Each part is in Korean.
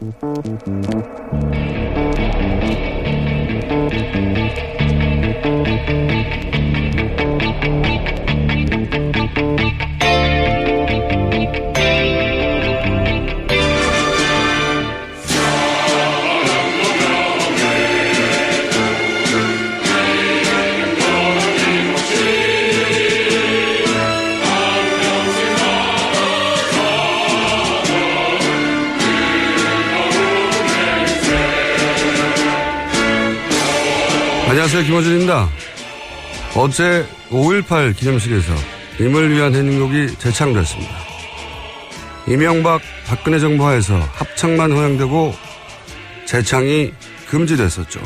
Thank you. 안녕하세요. 김호준입니다. 어제 5.18 기념식에서 임을 위한 행복이 재창됐습니다. 이명박 박근혜 정부 하에서 합창만 허용되고 재창이 금지됐었죠.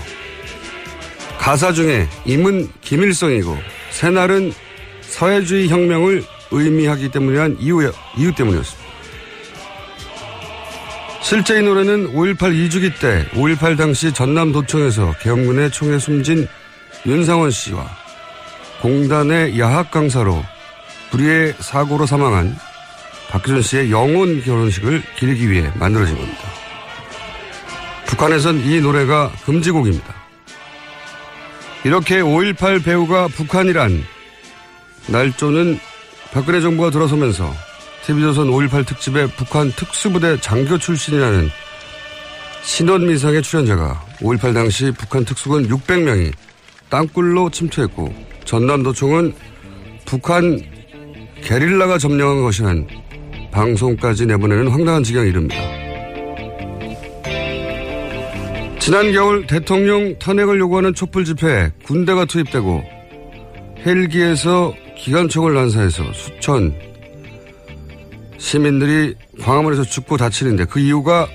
가사 중에 임은 김일성이고 새날은 사회주의 혁명을 의미하기 때문이란 이유, 이유 때문이었습니다. 실제 이 노래는 5.18 2주기 때 5.18 당시 전남도청에서 계엄군의 총에 숨진 윤상원 씨와 공단의 야학 강사로 불의의 사고로 사망한 박기준 씨의 영혼 결혼식을 기리기 위해 만들어진 겁니다. 북한에선 이 노래가 금지곡입니다. 이렇게 5.18 배우가 북한이란 날조는 박근혜 정부가 들어서면서 TV조선 5.18 특집의 북한 특수부대 장교 출신이라는 신원미상의 출연자가 5.18 당시 북한 특수군 600명이 땅굴로 침투했고 전남도청은 북한 게릴라가 점령한 것이란 방송까지 내보내는 황당한 지경에 이릅니다. 지난 겨울 대통령 탄핵을 요구하는 촛불 집회에 군대가 투입되고 헬기에서 기관총을 난사해서 수천 시민들이 광화문에서 죽고 다치는데 그 이유가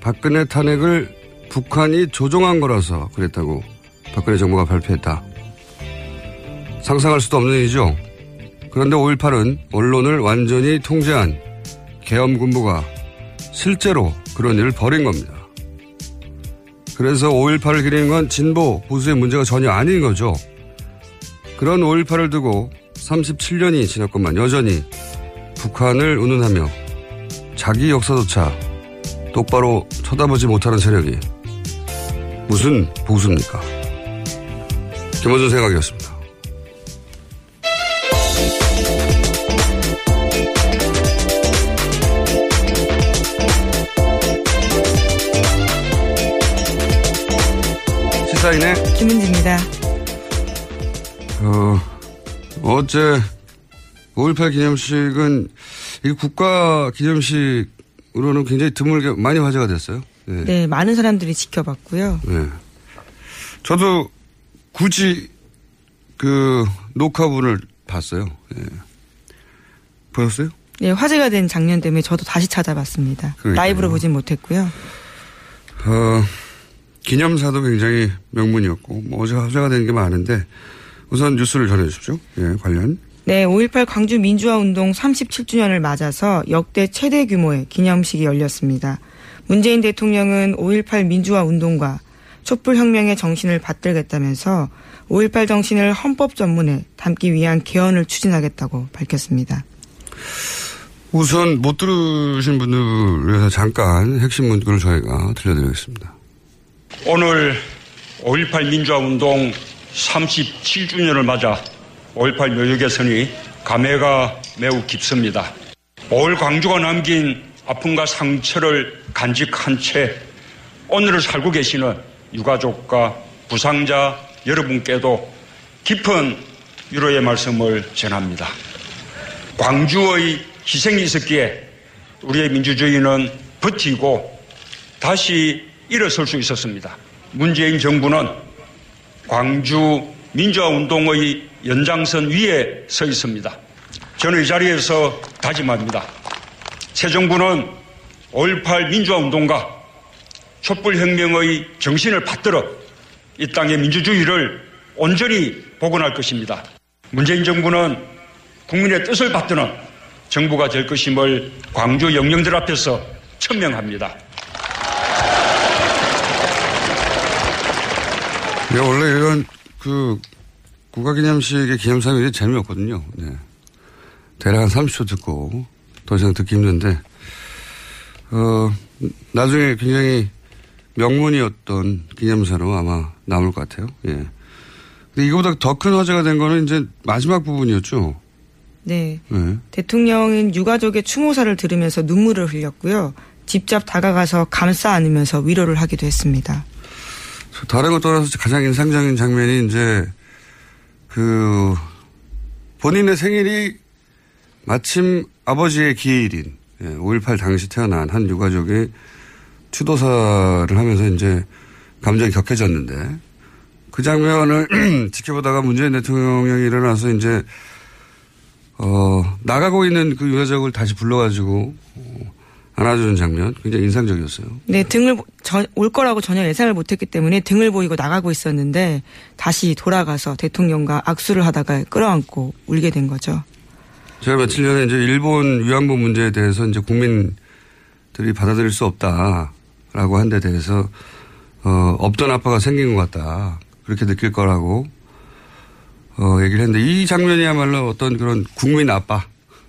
박근혜 탄핵을 북한이 조종한 거라서 그랬다고 박근혜 정부가 발표했다. 상상할 수도 없는 일이죠. 그런데 5.18은 언론을 완전히 통제한 계엄군부가 실제로 그런 일을 벌인 겁니다. 그래서 5.18을 기리는 건 진보, 보수의 문제가 전혀 아닌 거죠. 그런 5.18을 두고 37년이 지났건만 여전히 북한을 운운하며 자기 역사조차 똑바로 쳐다보지 못하는 세력이 무슨 보수입니까? 김원준 생각이었습니다. 시사인의 김은지입니다. 어, 어제 5.18 기념식은 이 국가 기념식으로는 굉장히 드물게 많이 화제가 됐어요. 네. 네, 많은 사람들이 지켜봤고요. 네. 저도 굳이 그 녹화분을 봤어요. 예. 보셨어요? 네, 화제가 된 장면 때문에 저도 다시 찾아봤습니다. 그러니까요. 라이브로 보진 못했고요. 어, 기념사도 굉장히 명문이었고, 뭐 어제 화제가 된 게 많은데, 우선 뉴스를 전해주십시오. 예, 관련. 네, 5.18 광주 민주화 운동 37주년을 맞아서 역대 최대 규모의 기념식이 열렸습니다. 문재인 대통령은 5.18 민주화 운동과 촛불혁명의 정신을 받들겠다면서 5.18 정신을 헌법 전문에 담기 위한 개헌을 추진하겠다고 밝혔습니다. 우선 못 들으신 분들을 위해서 잠깐 핵심 문구를 저희가 들려드리겠습니다. 오늘 5.18 민주화운동 37주년을 맞아 5.18 묘역 개선이 감회가 매우 깊습니다. 5월 광주가 남긴 아픔과 상처를 간직한 채 오늘을 살고 계시는 유가족과 부상자 여러분께도 깊은 위로의 말씀을 전합니다. 광주의 희생이 있었기에 우리의 민주주의는 버티고 다시 일어설 수 있었습니다. 문재인 정부는 광주 민주화 운동의 연장선 위에 서 있습니다. 저는 이 자리에서 다짐합니다. 새 정부는 5.18 민주화 운동과 촛불혁명의 정신을 받들어 이 땅의 민주주의를 온전히 복원할 것입니다. 문재인 정부는 국민의 뜻을 받드는 정부가 될 것임을 광주 영령들 앞에서 천명합니다. 네, 원래 이런 그 국가기념식의 기념사항이 재미없거든요. 네. 대략 한 30초 듣고 더 이상 듣기 힘든데, 어, 나중에 굉장히 명문이었던 기념사로 아마 남을 것 같아요. 예. 근데 이거보다 더 큰 화제가 된 거는 이제 마지막 부분이었죠. 네. 네. 대통령은 유가족의 추모사를 들으면서 눈물을 흘렸고요. 직접 다가가서 감싸 안으면서 위로를 하기도 했습니다. 다른 것 떠나서 가장 인상적인 장면이 이제 그 본인의 생일이 마침 아버지의 기일인 5.18 당시 태어난 한 유가족이 추도사를 하면서 이제 감정이 격해졌는데 그 장면을 지켜보다가 문재인 대통령이 일어나서 이제 어 나가고 있는 그 유가족을 다시 불러가지고 어, 안아주는 장면 굉장히 인상적이었어요. 네, 등을 저, 올 거라고 전혀 예상을 못했기 때문에 등을 보이고 나가고 있었는데 다시 돌아가서 대통령과 악수를 하다가 끌어안고 울게 된 거죠. 제가 며칠 전에 이제 일본 위안부 문제에 대해서 이제 국민들이 받아들일 수 없다 라고 한 데 대해서 어, 없던 아빠가 생긴 것 같다. 그렇게 느낄 거라고 어, 얘기를 했는데 이 장면이야말로 어떤 그런 국민 아빠,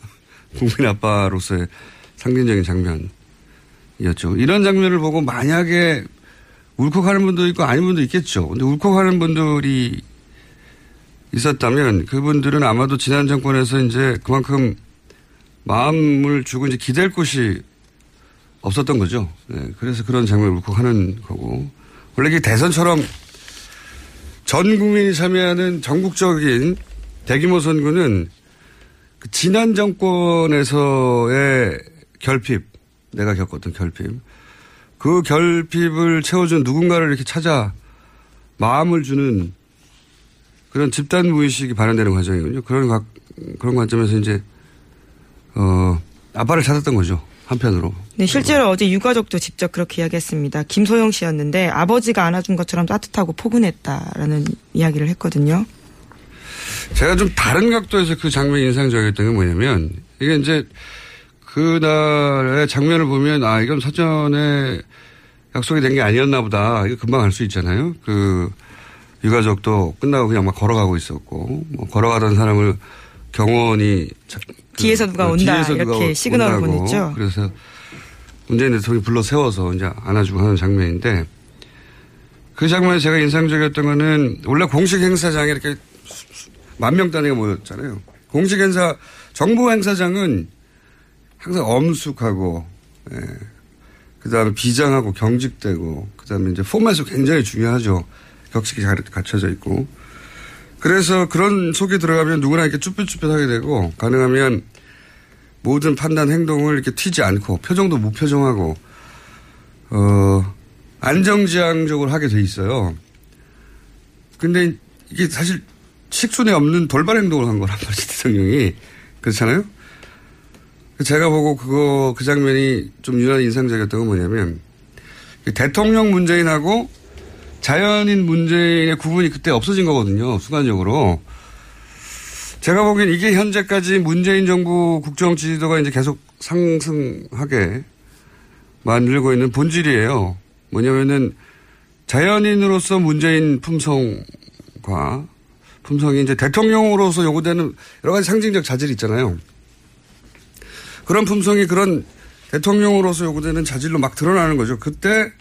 국민 아빠로서의 상징적인 장면이었죠. 이런 장면을 보고 만약에 울컥하는 분도 있고 아닌 분도 있겠죠. 근데 울컥하는 분들이 있었다면 그분들은 아마도 지난 정권에서 이제 그만큼 마음을 주고 이제 기댈 곳이 없었던 거죠. 네, 그래서 그런 장면을 울컥하는 거고. 원래 이게 대선처럼 전 국민이 참여하는 전국적인 대규모 선거는 그 지난 정권에서의 결핍, 내가 겪었던 결핍, 그 결핍을 채워준 누군가를 이렇게 찾아 마음을 주는 그런 집단 무의식이 발현되는 과정이군요. 그런 각, 그런 관점에서 이제, 어, 아빠를 찾았던 거죠. 한편으로. 네, 실제로 어제 유가족도 직접 그렇게 이야기했습니다. 김소영 씨였는데 아버지가 안아준 것처럼 따뜻하고 포근했다라는 이야기를 했거든요. 제가 좀 다른 각도에서 그 장면이 인상적이었던 게 뭐냐면 이게 이제 그날의 장면을 보면 아 이건 사전에 약속이 된 게 아니었나 보다. 이거 금방 알 수 있잖아요. 그 유가족도 끝나고 그냥 막 걸어가고 있었고 뭐 걸어가던 사람을 경호원이 뒤에서 누가 온다 뒤에서 이렇게 누가 시그널을 온다고. 보냈죠. 그래서 문재인 대통령이 불러 세워서 이제 안아주고 하는 장면인데 그 장면에 제가 인상적이었던 거는 원래 공식 행사장에 이렇게 만 명 단위가 모였잖아요. 공식 행사 정부 행사장은 항상 엄숙하고 예. 그다음에 비장하고 경직되고 그다음에 이제 포맷이 굉장히 중요하죠. 격식이 잘 갖춰져 있고 그래서 그런 속에 들어가면 누구나 이렇게 쭈뼛쭈뼛하게 되고 가능하면 모든 판단 행동을 이렇게 튀지 않고 표정도 무표정하고 어 안정지향적으로 하게 돼 있어요. 근데 이게 사실 식순에 없는 돌발 행동을 한 거란 말이지, 대통령이. 그렇잖아요? 제가 보고 그거, 그 장면이 좀 유난히 인상적이었던 건 뭐냐면, 대통령 문재인하고 자연인 문재인의 구분이 그때 없어진 거거든요, 순간적으로. 제가 보기엔 이게 현재까지 문재인 정부 국정 지지도가 이제 계속 상승하게 만들고 있는 본질이에요. 뭐냐면은 자연인으로서 문재인 품성과 품성이 이제 대통령으로서 요구되는 여러 가지 상징적 자질이 있잖아요. 그런 품성이 그런 대통령으로서 요구되는 자질로 막 드러나는 거죠. 그때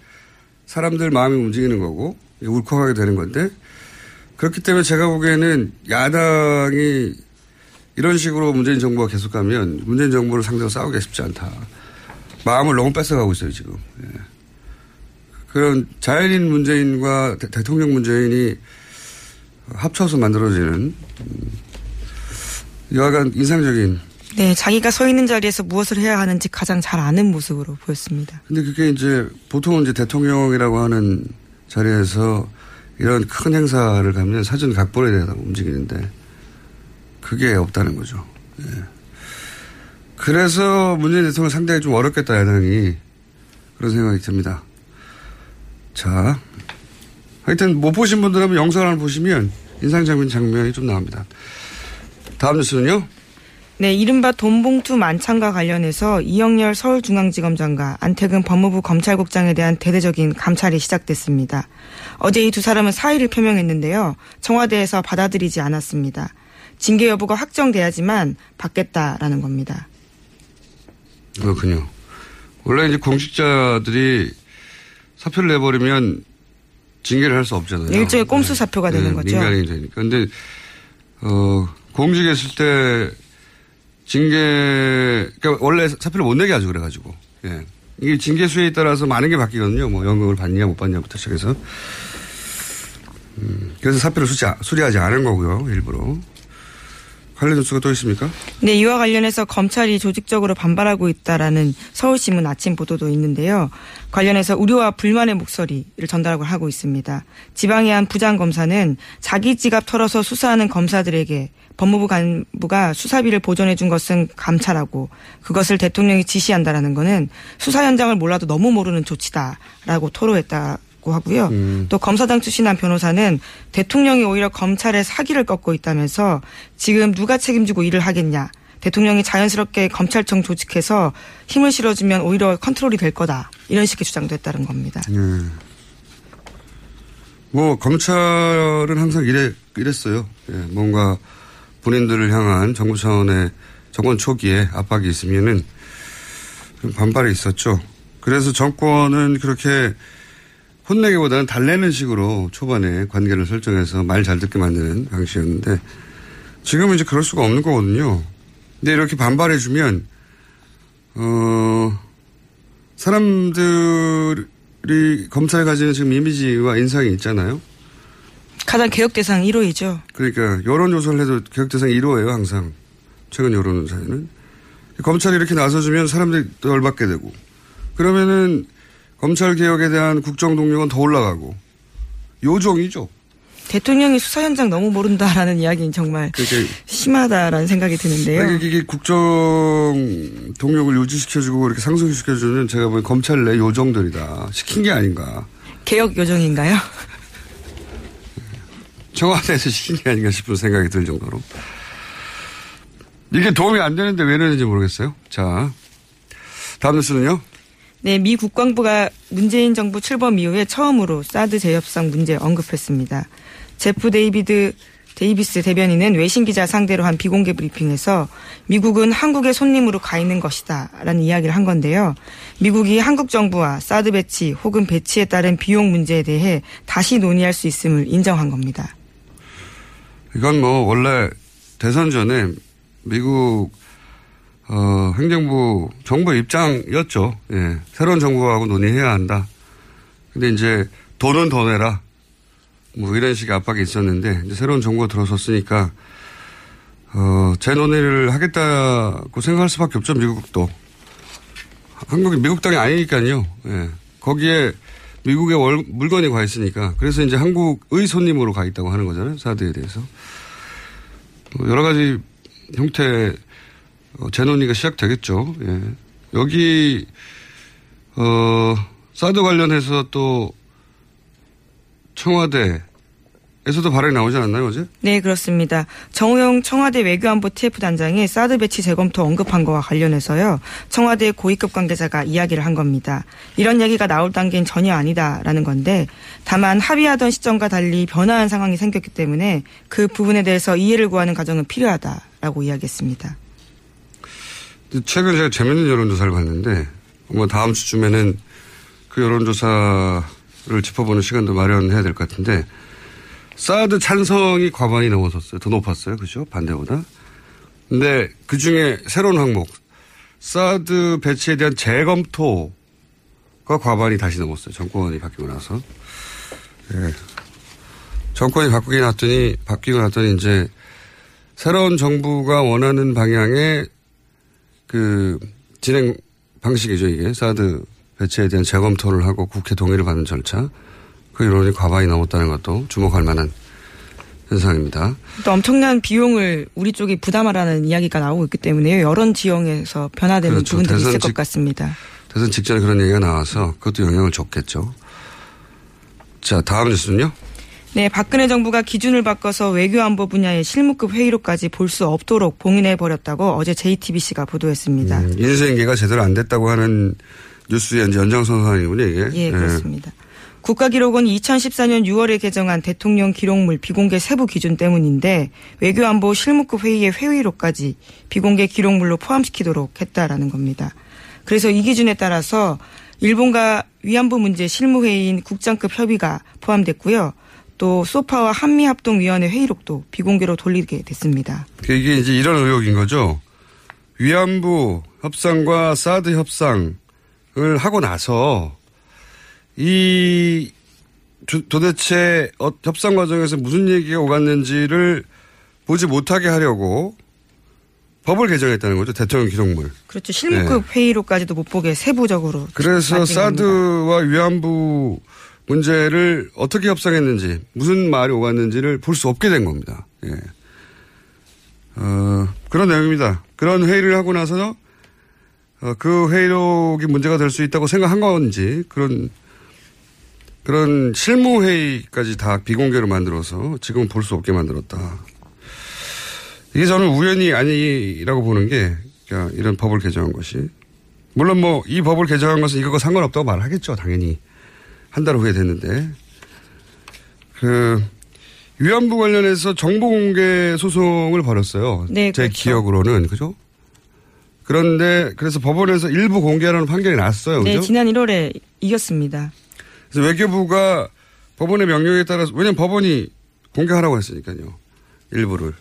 사람들 마음이 움직이는 거고 울컥하게 되는 건데 그렇기 때문에 제가 보기에는 야당이 이런 식으로 문재인 정부가 계속 가면 문재인 정부를 상대로 싸우기가 쉽지 않다. 마음을 너무 뺏어가고 있어요, 지금. 예. 그런 자연인 문재인과 대, 통령 문재인이 합쳐서 만들어지는 음, 여하간 인상적인 네, 자기가 서 있는 자리에서 무엇을 해야 하는지 가장 잘 아는 모습으로 보였습니다. 근데 그게 이제 보통은 이제 대통령이라고 하는 자리에서 이런 큰 행사를 가면 사전 각본에 대해서 움직이는데 그게 없다는 거죠. 예. 그래서 문재인 대통령 상당히 좀 어렵겠다, 야당이. 그런 생각이 듭니다. 자. 하여튼 못 보신 분들은 영상을 하나 보시면 인상적인 장면이 좀 나옵니다. 다음 뉴스는요? 네, 이른바 돈봉투 만찬과 관련해서 이영렬 서울중앙지검장과 안태근 법무부 검찰국장에 대한 대대적인 감찰이 시작됐습니다. 어제 이 두 사람은 사의를 표명했는데요. 청와대에서 받아들이지 않았습니다. 징계 여부가 확정돼야지만 받겠다라는 겁니다. 그렇군요. 원래 이제 공직자들이 사표를 내버리면 징계를 할 수 없잖아요. 일종의 꼼수 사표가 네. 되는 네, 거죠. 민간인이 되니까. 근데, 어, 공직에 있을 때 징계, 그러니까 원래 사표를 못 내게 하죠. 그래가지고. 예. 이게 징계 수에 따라서 많은 게 바뀌거든요. 뭐 연금을 받냐 못 받냐부터 시작해서. 음, 그래서 사표를 수리, 수리하지 않은 거고요. 일부러. 관련 뉴스가 또 있습니까? 네, 이와 관련해서 검찰이 조직적으로 반발하고 있다라는 서울신문 아침 보도도 있는데요. 관련해서 우려와 불만의 목소리를 전달하고 하고 있습니다. 지방의 한 부장검사는 자기 지갑 털어서 수사하는 검사들에게 법무부 간부가 수사비를 보존해 준 것은 감찰하고 그것을 대통령이 지시한다라는 것은 수사 현장을 몰라도 너무 모르는 조치다라고 토로했다. 고 하고요. 음. 또 검사장 출신 한 변호사는 대통령이 오히려 검찰의 사기를 꺾고 있다면서 지금 누가 책임지고 일을 하겠냐. 대통령이 자연스럽게 검찰청 조직해서 힘을 실어주면 오히려 컨트롤이 될 거다. 이런 식의 주장도 했다는 겁니다. 음. 뭐 검찰은 항상 이래 이랬어요. 예, 뭔가 본인들을 향한 정부 차원의 정권 초기에 압박이 있으면은 반발이 있었죠. 그래서 정권은 그렇게 혼내기보다는 달래는 식으로 초반에 관계를 설정해서 말 잘 듣게 만드는 방식이었는데 지금은 이제 그럴 수가 없는 거거든요. 근데 이렇게 반발해주면, 어, 사람들이 검찰에 가지는 지금 이미지와 인상이 있잖아요. 가장 개혁 대상 1호이죠. 그러니까 여론조사를 해도 개혁 대상 1호예요, 항상. 최근 여론조사에는. 검찰이 이렇게 나서주면 사람들이 더 열받게 되고. 그러면은 검찰 개혁에 대한 국정 동력은 더 올라가고 요종이죠. 대통령이 수사 현장 너무 모른다라는 이야기는 정말 심하다라는 생각이 드는데요. 이게 국정 동력을 유지시켜주고 이렇게 상승시켜주는 제가 보기엔 검찰 내 요정들이다. 시킨 게 아닌가. 개혁 요정인가요? 청와대에서 시킨 게 아닌가 싶은 생각이 들 정도로. 이게 도움이 안 되는데 왜 이러는지 모르겠어요. 자, 다음 뉴스는요. 네, 미 국방부가 문재인 정부 출범 이후에 처음으로 사드 재협상 문제 언급했습니다. 제프 데이비드 데이비스 대변인은 외신 기자 상대로 한 비공개 브리핑에서 미국은 한국의 손님으로 가 있는 것이다 라는 이야기를 한 건데요. 미국이 한국 정부와 사드 배치 혹은 배치에 따른 비용 문제에 대해 다시 논의할 수 있음을 인정한 겁니다. 이건 뭐 원래 대선 전에 미국 어, 행정부 정부 입장이었죠. 예. 새로운 정부하고 논의해야 한다. 근데 이제 돈은 더 내라. 뭐 이런 식의 압박이 있었는데 이제 새로운 정부가 들어섰으니까 어, 재논의를 하겠다고 생각할 수밖에 없죠. 미국도. 한국이 미국 땅이 아니니까요. 예. 거기에 미국에 월, 물건이 가 있으니까 그래서 이제 한국의 손님으로 가 있다고 하는 거잖아요. 사드에 대해서. 뭐 여러 가지 형태 어, 재논의가 시작되겠죠. 예. 여기 어 사드 관련해서 또 청와대 에서도 발언이 나오지 않았나요, 어제? 네, 그렇습니다. 정우영 청와대 외교안보 TF단장이 사드 배치 재검토 언급한 거와 관련해서요. 청와대 고위급 관계자가 이야기를 한 겁니다. 이런 얘기가 나올 단계는 전혀 아니다라는 건데 다만 합의하던 시점과 달리 변화한 상황이 생겼기 때문에 그 부분에 대해서 이해를 구하는 과정은 필요하다라고 이야기했습니다. 최근 제가 재밌는 여론조사를 봤는데 뭐 다음 주쯤에는 그 여론조사를 짚어보는 시간도 마련해야 될 것 같은데 사드 찬성이 과반이 넘어섰어요. 더 높았어요. 그죠? 반대보다. 근데 그 중에 새로운 항목, 사드 배치에 대한 재검토가 과반이 다시 넘었어요. 정권이 바뀌고 나서. 예. 정권이 바꾸기 났더니, 바뀌고 났더니 이제 새로운 정부가 원하는 방향의 그 진행 방식이죠, 이게. 사드 배치에 대한 재검토를 하고 국회 동의를 받는 절차. 그 여론이 과반이 넘었다는 것도 주목할 만한 현상입니다. 또 엄청난 비용을 우리 쪽이 부담하라는 이야기가 나오고 있기 때문에 여론 지형에서 변화되는 그렇죠. 부분들이 있을 대선 것 직- 같습니다. 대선 직전에 그런 얘기가 나와서 그것도 영향을 줬겠죠. 자, 다음 뉴스는요? 네, 박근혜 정부가 기준을 바꿔서 외교안보 분야의 실무급 회의로까지 볼 수 없도록 봉인해 버렸다고 어제 JTBC가 보도했습니다. 음, 인수인계가 제대로 안 됐다고 하는 뉴스의 연장선상이군요, 이게. 예, 그렇습니다. 국가기록원이 2014년 6월에 개정한 대통령 기록물 비공개 세부 기준 때문인데 외교안보 실무급 회의의 회의로까지 비공개 기록물로 포함시키도록 했다라는 겁니다. 그래서 이 기준에 따라서 일본과 위안부 문제 실무회의인 국장급 협의가 포함됐고요. 또 소파와 한미합동위원회 회의록도 비공개로 돌리게 됐습니다. 그 이게 이제 이런 의혹인 거죠. 위안부 협상과 사드 협상을 하고 나서 이 조- 도대체 어- 협상 과정에서 무슨 얘기가 오갔는지를 보지 못하게 하려고 법을 개정했다는 거죠. 대통령 기록물. 그렇죠. 실무급 회의로까지도 못 보게 세부적으로 네. 그래서. 사드와 위안부 문제를 어떻게 협상했는지 무슨 말이 오갔는지를 볼 수 없게 된 겁니다. 예. 어, 그런 내용입니다. 그런 회의를 하고 나서 어, 그 회의록이 문제가 될 수 있다고 생각한 건지 그런 그런 실무 회의까지 다 비공개로 만들어서 지금 볼수 없게 만들었다. 이게 저는 우연이 아니라고 보는 게 그러니까 이런 법을 개정한 것이 물론 뭐 이 법을 개정한 것은 이거가 상관없다고 말하겠죠 당연히 한 달 후에 됐는데 그 위안부 관련해서 정보 공개 소송을 벌였어요. 네, 제 그렇죠. 기억으로는 그죠? 그런데 그래서 법원에서 일부 공개하라는 판결이 났어요. 네, 그죠? 지난 1월에 이겼습니다. 그래서 외교부가 법원의 명령에 따라서 왜냐면 법원이 공개하라고 했으니까요. 일부를.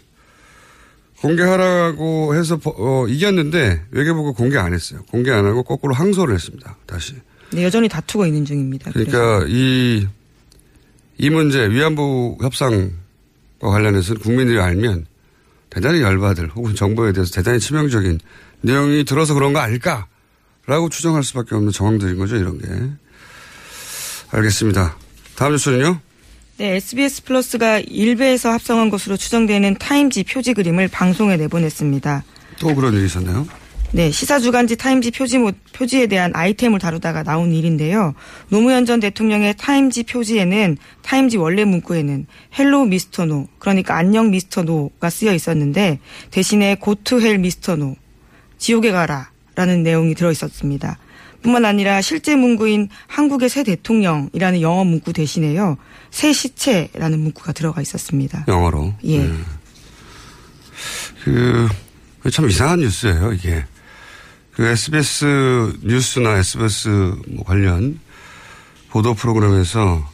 공개하라고 해서 버- 어, 이겼는데 외교부가 공개 안 했어요. 공개 안 하고 거꾸로 항소를 했습니다. 다시. 네, 여전히 다투고 있는 중입니다. 그러니까 이, 이 문제 위안부 협상과 관련해서는 국민들이 알면 대단히 열받을 혹은 정부에 대해서 대단히 치명적인 내용이 들어서 그런 거 아닐까라고 추정할 수밖에 없는 정황들인 거죠. 이런 게. 알겠습니다. 다음 뉴스는요. 네, SBS 플러스가 일베에서 합성한 것으로 추정되는 타임지 표지 그림을 방송에 내보냈습니다. 또 그런 일이 있었나요? 네, 시사주간지 타임지 표지, 모- 표지에 대한 아이템을 다루다가 나온 일인데요. 노무현 전 대통령의 타임지 표지에는 타임지 원래 문구에는 Hello Mr. 노, 그러니까 안녕 미스터 노가 쓰여 있었는데 대신에 Go to hell Mr. 노, 지옥에 가라 라는 내용이 들어 있었습니다. 뿐만 아니라 실제 문구인 한국의 새 대통령이라는 영어 문구 대신에요. 새 시체라는 문구가 들어가 있었습니다. 영어로. 예. 네. 그, 참 이상한 뉴스예요, 이게. 그 SBS 뉴스나 SBS 뭐 관련 보도 프로그램에서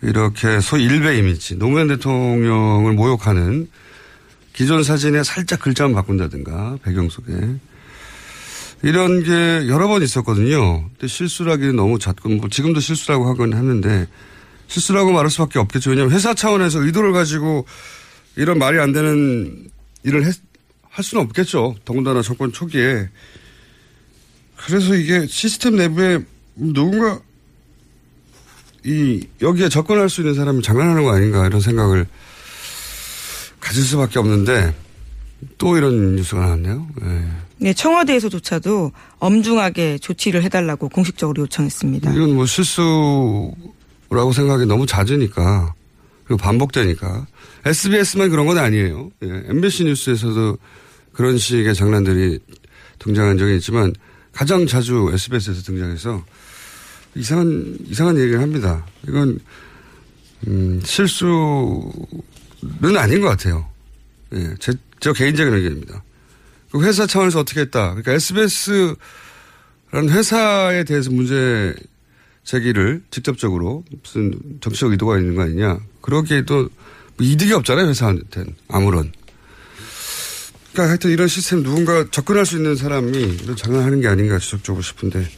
이렇게 소위 일베 이미지, 노무현 대통령을 모욕하는 기존 사진에 살짝 글자만 바꾼다든가, 배경 속에. 이런 게 여러 번 있었거든요. 근데 실수라기는 너무 잦고, 뭐 지금도 실수라고 하곤 하는데, 실수라고 말할 수밖에 없겠죠. 왜냐하면 회사 차원에서 의도를 가지고 이런 말이 안 되는 일을 했- 할 수는 없겠죠. 더군다나 정권 초기에. 그래서 이게 시스템 내부에 누군가 이, 여기에 접근할 수 있는 사람이 장난하는 거 아닌가 이런 생각을 가질 수밖에 없는데 또 이런 뉴스가 나왔네요. 네. 네, 청와대에서조차도 엄중하게 조치를 해달라고 공식적으로 요청했습니다. 이건 뭐 실수라고 생각이 너무 잦으니까 그리고 반복되니까 SBS만 그런 건 아니에요. 예, MBC 뉴스에서도 그런 식의 장난들이 등장한 적이 있지만 가장 자주 SBS에서 등장해서 이상한 이상한 얘기를 합니다. 이건 음, 실수는 아닌 것 같아요. 예, 제, 저 개인적인 의견입니다. 그 회사 차원에서 어떻게 했다. 그러니까 SBS라는 회사에 대해서 문제 제기를 직접적으로 무슨 정치적 의도가 있는 거 아니냐. 그러기에도 뭐 이득이 없잖아요, 회사한테는. 아무런. 그러니까 하여튼 이런 시스템 누군가 접근할 수 있는 사람이 장난하는 게 아닌가 지적적으로 싶은데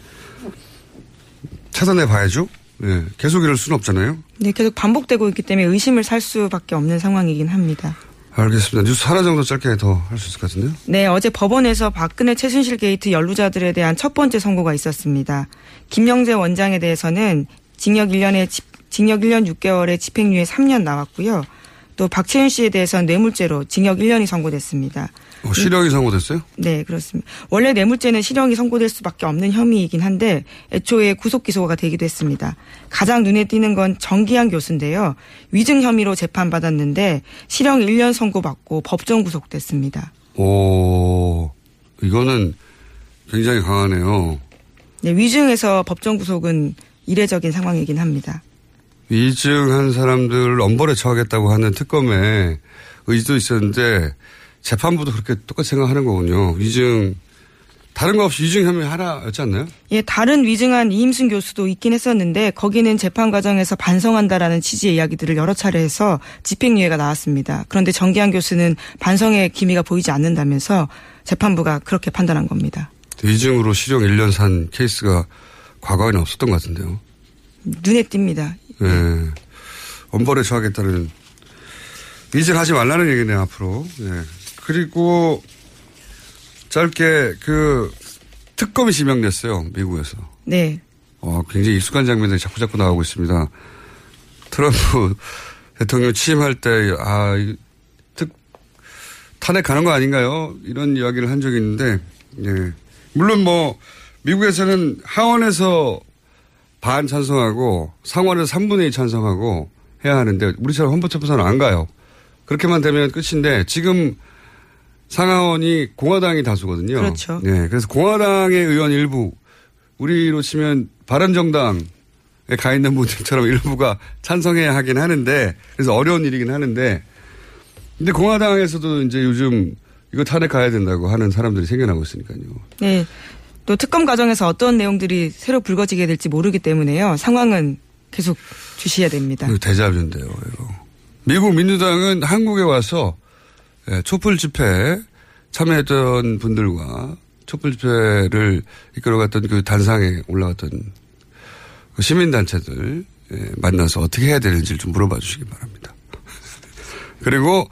차단해 봐야죠. 네, 계속 이럴 수는 없잖아요. 네, 계속 반복되고 있기 때문에 의심을 살 수밖에 없는 상황이긴 합니다. 알겠습니다. 뉴스 하나 정도 짧게 더 할 수 있을 것 같은데요? 네, 어제 법원에서 박근혜 최순실 게이트 연루자들에 대한 첫 번째 선고가 있었습니다. 김영재 원장에 대해서는 징역 1년에 징역 1년 6개월에 집행유예 3년 나왔고요. 또 박채윤 씨에 대해서는 뇌물죄로 징역 1년이 선고됐습니다. 어, 실형이 선고됐어요? 네, 그렇습니다. 원래 뇌물죄는 실형이 선고될 수밖에 없는 혐의이긴 한데 애초에 구속 기소가 되기도 했습니다. 가장 눈에 띄는 건 정기한 교수인데요. 위증 혐의로 재판받았는데 실형 1년 선고받고 법정 구속됐습니다. 오, 이거는 굉장히 강하네요. 네, 위증에서 법정 구속은 이례적인 상황이긴 합니다. 위증한 사람들을 엄벌에 처하겠다고 하는 특검에 의지도 있었는데 재판부도 그렇게 똑같이 생각하는 거군요. 위증 다른 거 없이 위증 혐의 하나였지 않나요? 예, 다른 위증한 이임순 교수도 있긴 했었는데 거기는 재판 과정에서 반성한다라는 취지의 이야기들을 여러 차례 해서 집행유예가 나왔습니다. 그런데 정기한 교수는 반성의 기미가 보이지 않는다면서 재판부가 그렇게 판단한 겁니다. 위증으로 실형 1년 산 케이스가 과거에는 없었던 것 같은데요. 눈에 띕니다. 예. 엄벌에 처하겠다는 위증하지 말라는 얘기네요, 앞으로. 예. 그리고 짧게 그 특검이 지명됐어요. 미국에서. 네. 어, 굉장히 익숙한 장면들이 자꾸 자꾸 나오고 있습니다. 트럼프 대통령 취임할 때, 아, 특, 탄핵 가는 거 아닌가요? 이런 이야기를 한 적이 있는데, 예. 물론 뭐, 미국에서는 하원에서 반 찬성하고 상원에서 3분의 2 찬성하고 해야 하는데, 우리처럼 헌법재판소는 안 가요. 그렇게만 되면 끝인데, 지금 상하원이 공화당이 다수거든요. 그렇죠. 네. 그래서 공화당의 의원 일부, 우리로 치면 바른정당에 가 있는 분들처럼 일부가 찬성해야 하긴 하는데, 그래서 어려운 일이긴 하는데, 근데 공화당에서도 이제 요즘 이거 탄핵 가야 된다고 하는 사람들이 생겨나고 있으니까요. 네. 또 특검 과정에서 어떤 내용들이 새로 불거지게 될지 모르기 때문에요. 상황은 계속 주시해야 됩니다. 대자뷰인데요, 이거. 미국 민주당은 한국에 와서 예, 촛불 집회 참여했던 분들과 촛불 집회를 이끌어갔던 그 단상에 올라갔던 그 시민단체들 예, 만나서 어떻게 해야 되는지를 좀 물어봐 주시기 바랍니다. 그리고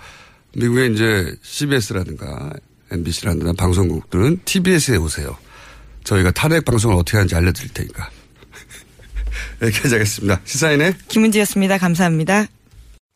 미국의 이제 CBS라든가 MBC라든가 방송국들은 TBS에 오세요. 저희가 탄핵 방송을 어떻게 하는지 알려드릴 테니까. 여기까지 하겠습니다. 시사인의 김은지였습니다. 감사합니다.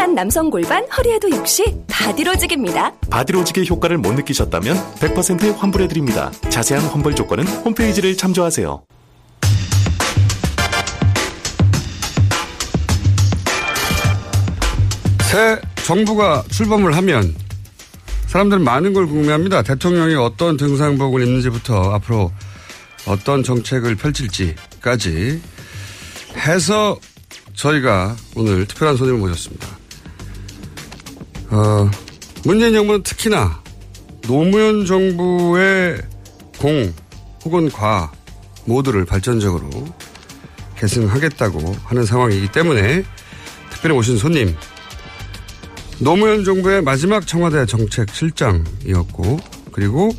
삐딱한 남성 골반 허리에도 역시 바디로직입니다. 바디로직의 효과를 못 느끼셨다면 100% 환불해드립니다. 자세한 환불 조건은 홈페이지를 참조하세요. 새 정부가 출범을 하면 사람들은 많은 걸 궁금해합니다. 대통령이 어떤 등산복을 입는지부터 앞으로 어떤 정책을 펼칠지까지 해서 저희가 오늘 특별한 손님을 모셨습니다. 어, 문재인 정부는 특히나 노무현 정부의 공 혹은 과 모두를 발전적으로 계승하겠다고 하는 상황이기 때문에 특별히 오신 손님 노무현 정부의 마지막 청와대 정책 실장이었고 그리고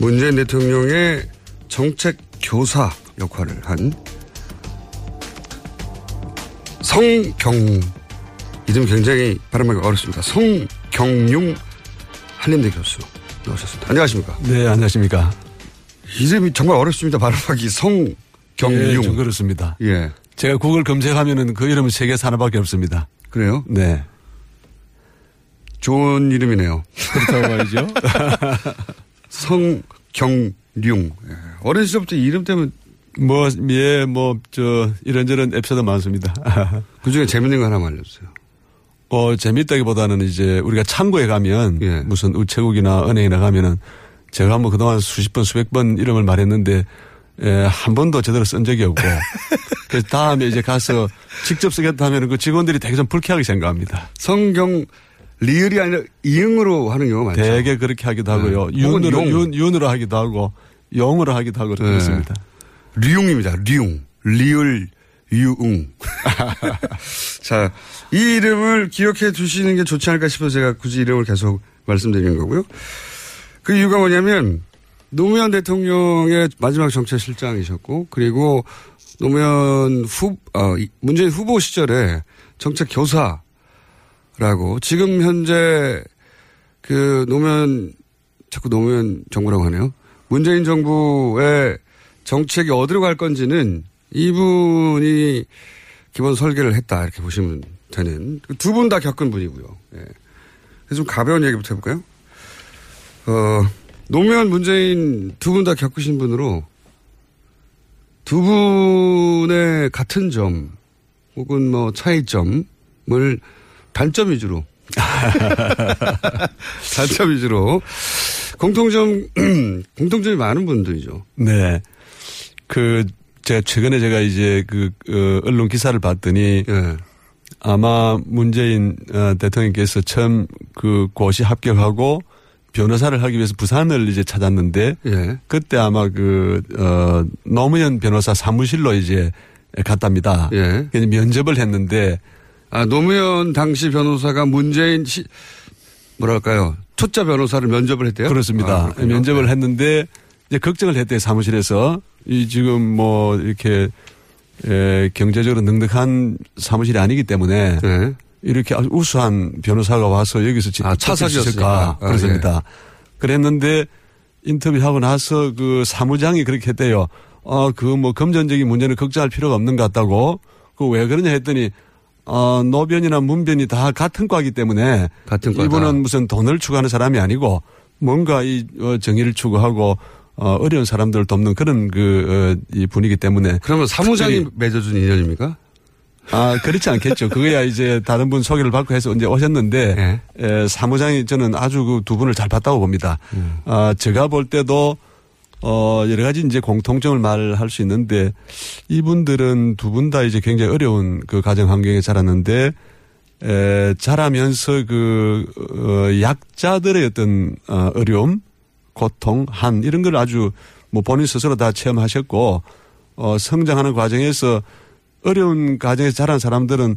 문재인 대통령의 정책 교사 역할을 한 성경 이름 굉장히 발음하기 어렵습니다. 성경용 한림대 교수 나오셨습니다. 안녕하십니까? 네, 안녕하십니까? 이름이 정말 어렵습니다. 발음하기 성경용. 예, 좀 그렇습니다. 예. 제가 구글 검색하면은 그 이름은 세계 하나밖에 없습니다. 그래요? 네. 좋은 이름이네요. 그렇다고 말이죠. 성경룡. 예. 어린 시절부터 이름 때문에 뭐, 예, 뭐, 저, 이런저런 에피소드 많습니다. 그 중에 재밌는 거 하나만 알려주세요. 어, 재밌다기보다는 이제 우리가 창고에 가면 예. 무슨 우체국이나 은행이나 가면은 제가 뭐 그동안 수십 번, 수백 번 이름을 말했는데 예, 한 번도 제대로 쓴 적이 없고 그래서 다음에 이제 가서 직접 쓰겠다 하면은 그 직원들이 되게 좀 불쾌하게 생각합니다. 성경 리을이 아니라 이응으로 하는 경우가 많죠. 되게 그렇게 하기도 하고요. 네. 윤으로, 용. 윤, 윤으로 하기도 하고 영으로 하기도 하고 그렇습니다. 류용입니다. 류용. 리을 유웅. 자, 이 이름을 기억해 두시는 게 좋지 않을까 싶어서 제가 굳이 이름을 계속 말씀드리는 거고요. 그 이유가 뭐냐면 노무현 대통령의 마지막 정책실장이셨고 그리고 노무현 후, 어, 이- 문재인 후보 시절에 정책 교사라고 지금 현재 그 노무현 자꾸 노무현 정부라고 하네요. 문재인 정부의 정책이 어디로 갈 건지는 이분이 기본 설계를 했다 이렇게 보시면 되는 두 분 다 겪은 분이고요. 예. 좀 가벼운 얘기부터 해볼까요? 어, 노무현 문재인 두 분 다 겪으신 분으로 두 분의 같은 점 혹은 뭐 차이점을 단점 위주로 단점 위주로 공통점 공통점이 많은 분들이죠. 네. 그, 제가 최근에 제가 이제 그, 어, 언론 기사를 봤더니 예. 아마 문재인 어, 대통령께서 처음 그 고시 합격하고 변호사를 하기 위해서 부산을 이제 찾았는데 예. 그때 아마 그, 어, 노무현 변호사 사무실로 이제 갔답니다. 예. 그래서 면접을 했는데 아, 노무현 당시 변호사가 문재인 시, 뭐랄까요. 초짜 변호사를 면접을 했대요? 그렇습니다. 아. 면접을 했는데 이제 걱정을 했대요 사무실에서 이 지금 뭐 이렇게 에, 경제적으로 능력한 사무실이 아니기 때문에 네. 이렇게 아주 우수한 변호사가 와서 여기서 지- 아. 있을까 아, 그렇습니다. 그랬는데 인터뷰하고 나서 그 사무장이 그렇게 했대요. 어, 그 뭐 금전적인 문제는 걱정할 필요가 없는 것 같다고. 그 왜 그러냐 했더니 어, 노변이나 문변이 다 같은 과이기 때문에 같은 과다. 이분은 무슨 돈을 추구하는 사람이 아니고 뭔가 이 어, 정의를 추구하고 어, 어려운 사람들을 돕는 그런 그, 어, 이 분이기 때문에. 그러면 사무장이 특별히- 맺어준 인연입니까? 아, 그렇지 않겠죠. 그거야 이제 다른 분 소개를 받고 해서 이제 오셨는데, 네. 에, 사무장이 저는 아주 그 두 분을 잘 봤다고 봅니다. 음. 아, 제가 볼 때도, 어, 여러 가지 이제 공통점을 말할 수 있는데, 이분들은 두 분 다 이제 굉장히 어려운 그 가정 환경에 자랐는데, 에, 자라면서 그, 어, 약자들의 어떤, 어, 어려움, 고통, 한, 이런 걸 아주 뭐 본인 스스로 다 체험하셨고, 어, 성장하는 과정에서 어려운 가정에서 자란 사람들은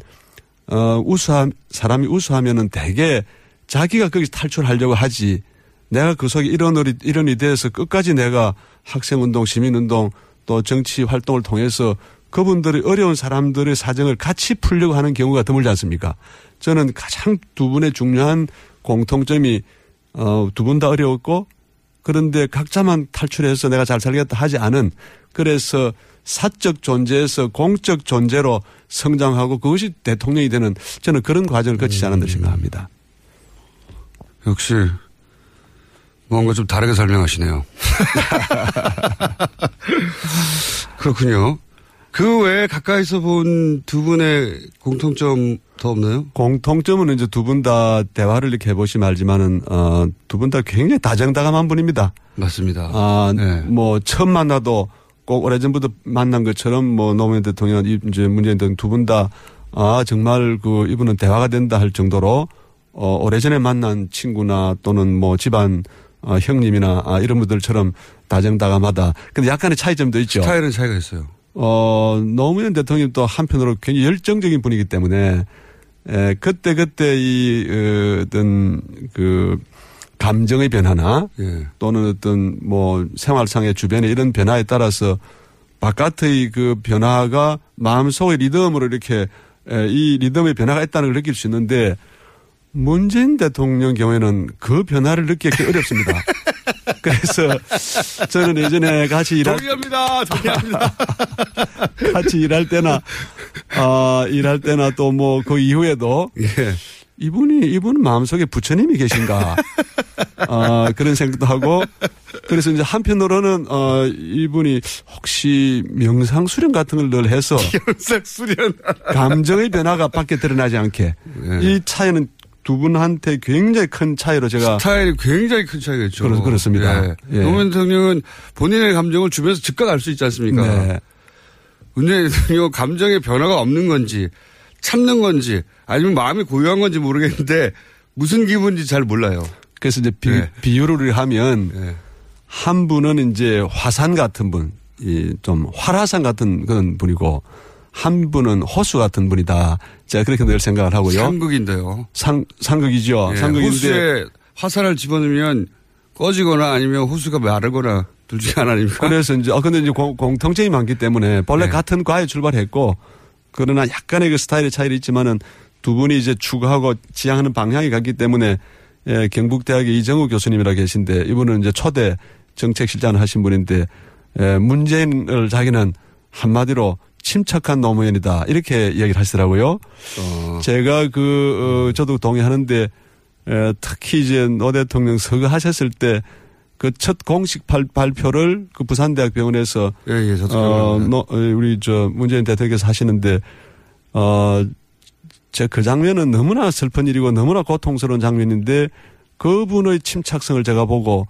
어, 우수함, 사람이 우수하면은 대개 자기가 거기서 탈출하려고 하지 내가 그 속에 일원이, 일원이 돼서 끝까지 내가 학생 운동, 시민 운동 또 정치 활동을 통해서 그분들이 어려운 사람들의 사정을 같이 풀려고 하는 경우가 드물지 않습니까? 저는 가장 두 분의 중요한 공통점이 어, 두 분 다 어려웠고 그런데 각자만 탈출해서 내가 잘 살겠다 하지 않은 그래서 사적 존재에서 공적 존재로 성장하고 그것이 대통령이 되는 저는 그런 과정을 거치지 않았나 생각합니다. 역시 뭔가 좀 다르게 설명하시네요. 그렇군요. 그 외에 가까이서 본 두 분의 공통점 더 없나요? 공통점은 이제 두 분 다 대화를 이렇게 해보시면 알지만은, 어, 두 분 다 굉장히 다정다감한 분입니다. 맞습니다. 아, 뭐, 처음 만나도 꼭 오래전부터 만난 것처럼 뭐, 노무현 대통령, 이제 문재인 대통령 두 분 다, 아, 정말 그, 이분은 대화가 된다 할 정도로, 어, 오래전에 만난 친구나 또는 뭐, 집안, 어, 형님이나, 아, 이런 분들처럼 다정다감하다. 근데 약간의 차이점도 있죠. 스타일은 차이가 있어요. 어, 노무현 대통령이 또 한편으로 굉장히 열정적인 분이기 때문에, 에, 그때 그때 이, 어, 어떤 그, 감정의 변화나 예. 또는 어떤 뭐 생활상의 주변의 이런 변화에 따라서 바깥의 그 변화가 마음속의 리듬으로 이렇게 에, 이 리듬의 변화가 있다는 걸 느낄 수 있는데 문재인 대통령 경우에는 그 변화를 느끼기 어렵습니다. 그래서 저는 예전에 같이 일할 동의합니다. 동의합니다. 같이 일할 때나 아 일할 때나 또 뭐 그 이후에도 예. 이분이 이분 마음속에 부처님이 계신가 아 그런 생각도 하고 그래서 이제 한편으로는 어 이분이 혹시 명상 수련 같은 걸 늘 해서 명상 수련 감정의 변화가 밖에 드러나지 않게 예. 이 차이는 두 분한테 굉장히 큰 차이로 제가 스타일이 굉장히 큰 차이가 있죠. 그렇- 그렇습니다. 예. 예. 노무현 대통령은 본인의 감정을 주변에서 즉각 알 수 있지 않습니까? 네. 문재인 대통령 감정의 변화가 없는 건지 참는 건지 아니면 마음이 고요한 건지 모르겠는데 무슨 기분인지 잘 몰라요. 그래서 이제 비, 네. 비유를 하면 예. 한 분은 이제 화산 같은 분, 이좀 활화산 같은 그런 분이고 한 분은 호수 같은 분이다. 제가 그렇게 늘 생각을 하고요. 상극인데요. 상 상극이죠. 예, 상극인데 호수에 화살을 집어넣으면 꺼지거나 아니면 호수가 마르거나 둘 중에 하나 아닙니까? 그래서 이제 어 근데 이제 공, 공통점이 많기 때문에 본래 네. 같은 과에 출발했고 그러나 약간의 그 스타일의 차이는 있지만은 두 분이 이제 추구하고 지향하는 방향이 같기 때문에 예, 경북대학의 이정우 교수님이라 계신데 이분은 이제 초대 정책실장을 하신 분인데 예, 문재인을 자기는 한마디로 침착한 노무현이다 이렇게 얘기를 하시더라고요. 제가 그 어, 저도 동의하는데 에, 특히 이제 노 대통령 서거하셨을 때 그 첫 공식 발, 발표를 그 부산대학병원에서 예, 예, 어. 노, 어, 우리 저 문재인 대통령께서 하시는데 어, 제 그 장면은 너무나 슬픈 일이고 너무나 고통스러운 장면인데 그분의 침착성을 제가 보고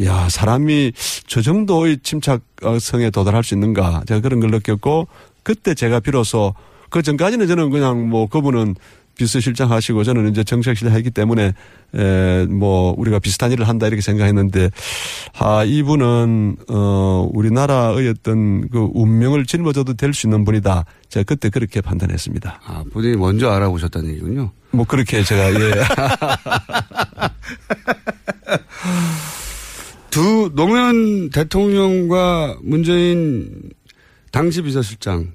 야 사람이 저 정도의 침착성에 도달할 수 있는가 제가 그런 걸 느꼈고 그때 제가 비로소 그 전까지는 저는 그냥 뭐 그분은 비서실장 하시고 저는 이제 정책실장 했기 때문에 에뭐 우리가 비슷한 일을 한다 이렇게 생각했는데 아 이분은 어 우리나라의 어떤 그 운명을 짊어져도 될 수 있는 분이다 제가 그때 그렇게 판단했습니다. 아, 본인이 먼저 알아보셨다는 얘기군요. 뭐 그렇게 제가 예. 두 노무현 대통령과 문재인 당시 비서실장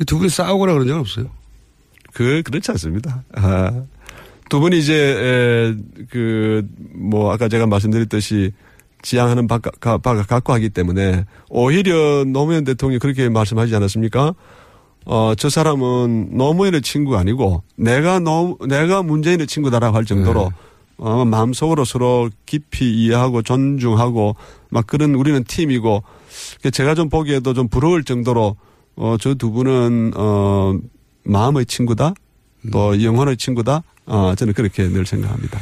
이두 분이 싸우거나 그런 적은 없어요? 그 그렇지 않습니다. 아, 두 분이 이제 그 뭐 아까 제가 말씀드렸듯이 지향하는 바가, 갖고 하기 때문에 오히려 노무현 대통령이 그렇게 말씀하지 않았습니까? 어, 저 사람은 노무현의 친구가 아니고 내가 노, 내가 문재인의 친구다라고 할 정도로 어, 마음속으로 서로 깊이 이해하고 존중하고 막 그런 우리는 팀이고 그 제가 좀 보기에도 좀 부러울 정도로 어, 저 두 분은 어, 마음의 친구다 또 영혼의 친구다 어, 저는 그렇게 늘 생각합니다.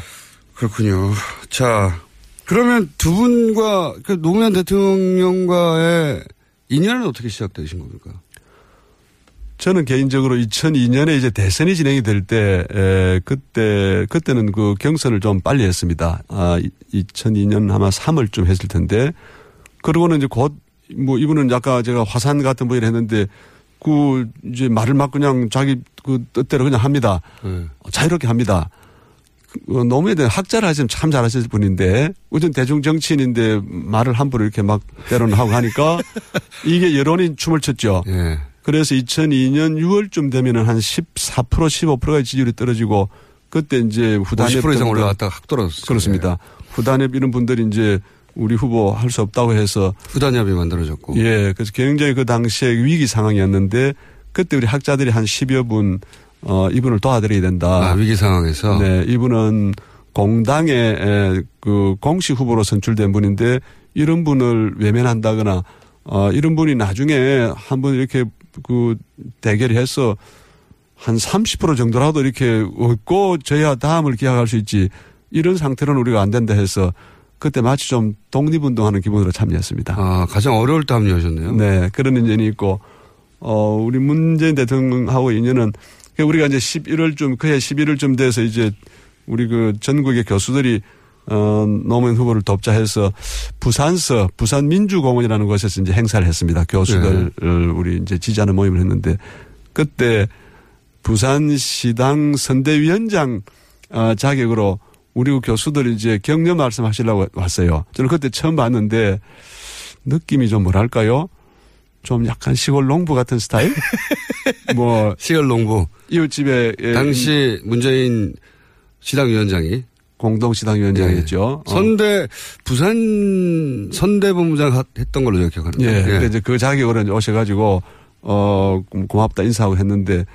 그렇군요. 자, 그러면 두 분과 그 노무현 대통령과의 인연은 어떻게 시작되신 겁니까? 저는 개인적으로 2002년에 이제 대선이 진행이 될 때, 에, 그때, 그때는 그 경선을 좀 빨리 했습니다. 아, 2002년 아마 3월쯤 했을 텐데, 그러고는 이제 곧, 뭐 이분은 아까 제가 화산 같은 분이라 했는데, 그, 이제 말을 막 그냥 자기 그 뜻대로 그냥 합니다. 네. 자유롭게 합니다. 그, 어, 노무현에 대한 학자를 하시면 참 잘하실 분인데, 우선 대중 정치인인데 말을 함부로 이렇게 막 때로는 하고 하니까, 이게 여론이 춤을 췄죠. 예. 그래서 2002년 6월쯤 되면은 한 14% 15%가 지지율이 떨어지고 그때 이제 후단에 50% 이상 올라갔다가 확 떨어졌어요. 그렇습니다. 후단협 이런 분들이 이제 우리 후보 할 수 없다고 해서 후단협이 만들어졌고. 예, 그래서 굉장히 그 당시에 위기 상황이었는데 그때 우리 학자들이 한 10여 분, 어, 이분을 도와드려야 된다. 아, 위기 상황에서? 네, 이분은 공당의 에, 그 공식 후보로 선출된 분인데 이런 분을 외면한다거나 어, 이런 분이 나중에 한 번 이렇게 그 대결을 해서 한 30% 정도라도 이렇게 얻고 저야 다음을 기약할 수 있지 이런 상태로는 우리가 안 된다 해서 그때 마치 좀 독립운동하는 기분으로 참여했습니다. 아, 가장 어려울 때 합류하셨네요. 네, 그런 인연이 있고, 어, 우리 문재인 대통령하고 인연은 우리가 이제 11월쯤, 그해 11월쯤 돼서 이제 우리 그 전국의 교수들이 어, 노무현 후보를 돕자 해서 부산서, 부산민주공원이라는 곳에서 이제 행사를 했습니다. 교수들 을 우리 이제 지지하는 모임을 했는데 그때 부산시당 선대위원장 어, 자격으로 우리 교수들이 이제 격려 말씀하시려고 왔어요. 저는 그때 처음 봤는데 느낌이 좀 뭐랄까요? 좀 약간 시골 농부 같은 스타일? 뭐. 시골 농부. 이웃집에. 예. 당시 문재인 시당위원장이. 공동시당 위원장이었죠. 네. 선대, 부산 선대 본부장 했던 걸로 제가 기억하는데. 예. 근데 이제 그 자격으로 이제 오셔가지고, 어, 고맙다 인사하고 했는데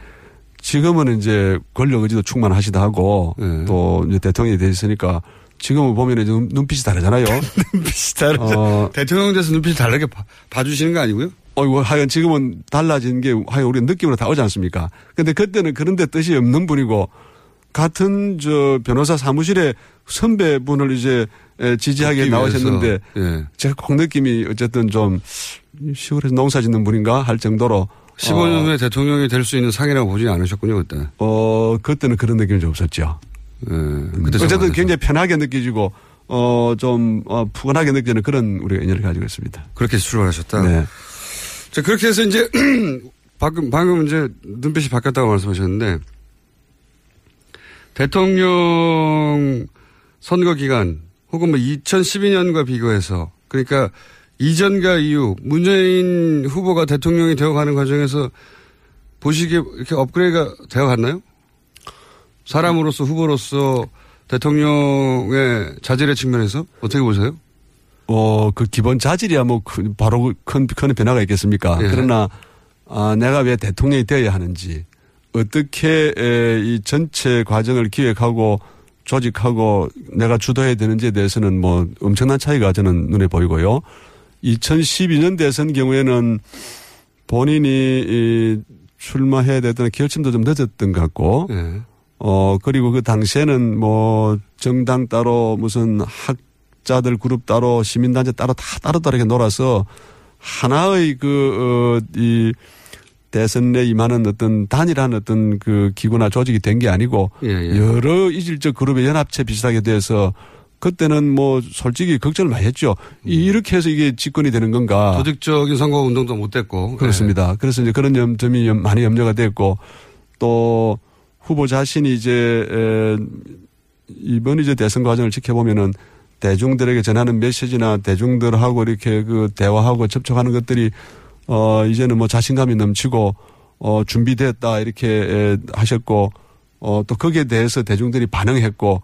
지금은 이제 권력 의지도 충만하시다 하고 네. 또 이제 대통령이 되셨으니까 지금은 보면 이제 눈빛이 다르잖아요. 눈빛이 다르 어, 대통령 돼서 눈빛이 다르게 봐, 봐주시는 거 아니고요? 어이구, 하여간 지금은 달라진 게 하여간 우리 느낌으로 다 오지 않습니까? 근데 그때는 그런 데 뜻이 없는 분이고 같은 저 변호사 사무실에 선배분을 이제 에, 지지하게 나오셨는데. 예. 제가 꼭 느낌이 어쨌든 좀 시골에서 농사 짓는 분인가 할 정도로 15년 어, 후에 대통령이 될 수 있는 상이라고 보지 않으셨군요, 그때. 어, 그때는 그런 느낌이 좀 없었죠. 음, 예. 그때 어쨌든 굉장히 편하게 느껴지고, 어, 좀, 어, 푸근하게 느끼는 그런 우리가 인연을 가지고 있습니다. 그렇게 출발하셨다. 네. 자, 그렇게 해서 이제, 방금, 방금 이제 눈빛이 바뀌었다고 말씀하셨는데, 대통령 선거 기간, 혹은 뭐 2012년과 비교해서, 그러니까 이전과 이후, 문재인 후보가 대통령이 되어 가는 과정에서 보시기에 이렇게 업그레이드가 되어 갔나요? 사람으로서 후보로서 대통령의 자질의 측면에서 어떻게 보세요? 어, 그 기본 자질이야 뭐 큰- 바로 큰, 큰 변화가 있겠습니까? 예. 그러나, 아, 내가 왜 대통령이 되어야 하는지, 어떻게 에, 이 전체 과정을 기획하고 조직하고 내가 주도해야 되는지에 대해서는 뭐 엄청난 차이가 저는 눈에 보이고요. 2012년 대선 경우에는 본인이 이 출마해야 되던 결심도 좀 늦었던 것 같고, 예. 어, 그리고 그 당시에는 뭐 정당 따로 무슨 학자들 그룹 따로 시민단체 따로 다 따로따로 놀아서 하나의 그, 어, 이 대선에 임하는 어떤 단일한 어떤 그 기구나 조직이 된 게 아니고 예, 예. 여러 이질적 그룹의 연합체 비슷하게 돼서 그때는 뭐 솔직히 걱정을 많이 했죠. 이- 이렇게 해서 이게 집권이 되는 건가. 조직적인 선거 운동도 못 됐고. 그렇습니다. 그래서 이제 그런 점, 점이 염- 많이 염려가 됐고 또 후보 자신이 이제 에, 이번 이제 대선 과정을 지켜보면은 대중들에게 전하는 메시지나 대중들하고 이렇게 그 대화하고 접촉하는 것들이 어 이제는 뭐 자신감이 넘치고 어 준비됐다 이렇게 에, 하셨고 어 또 거기에 대해서 대중들이 반응했고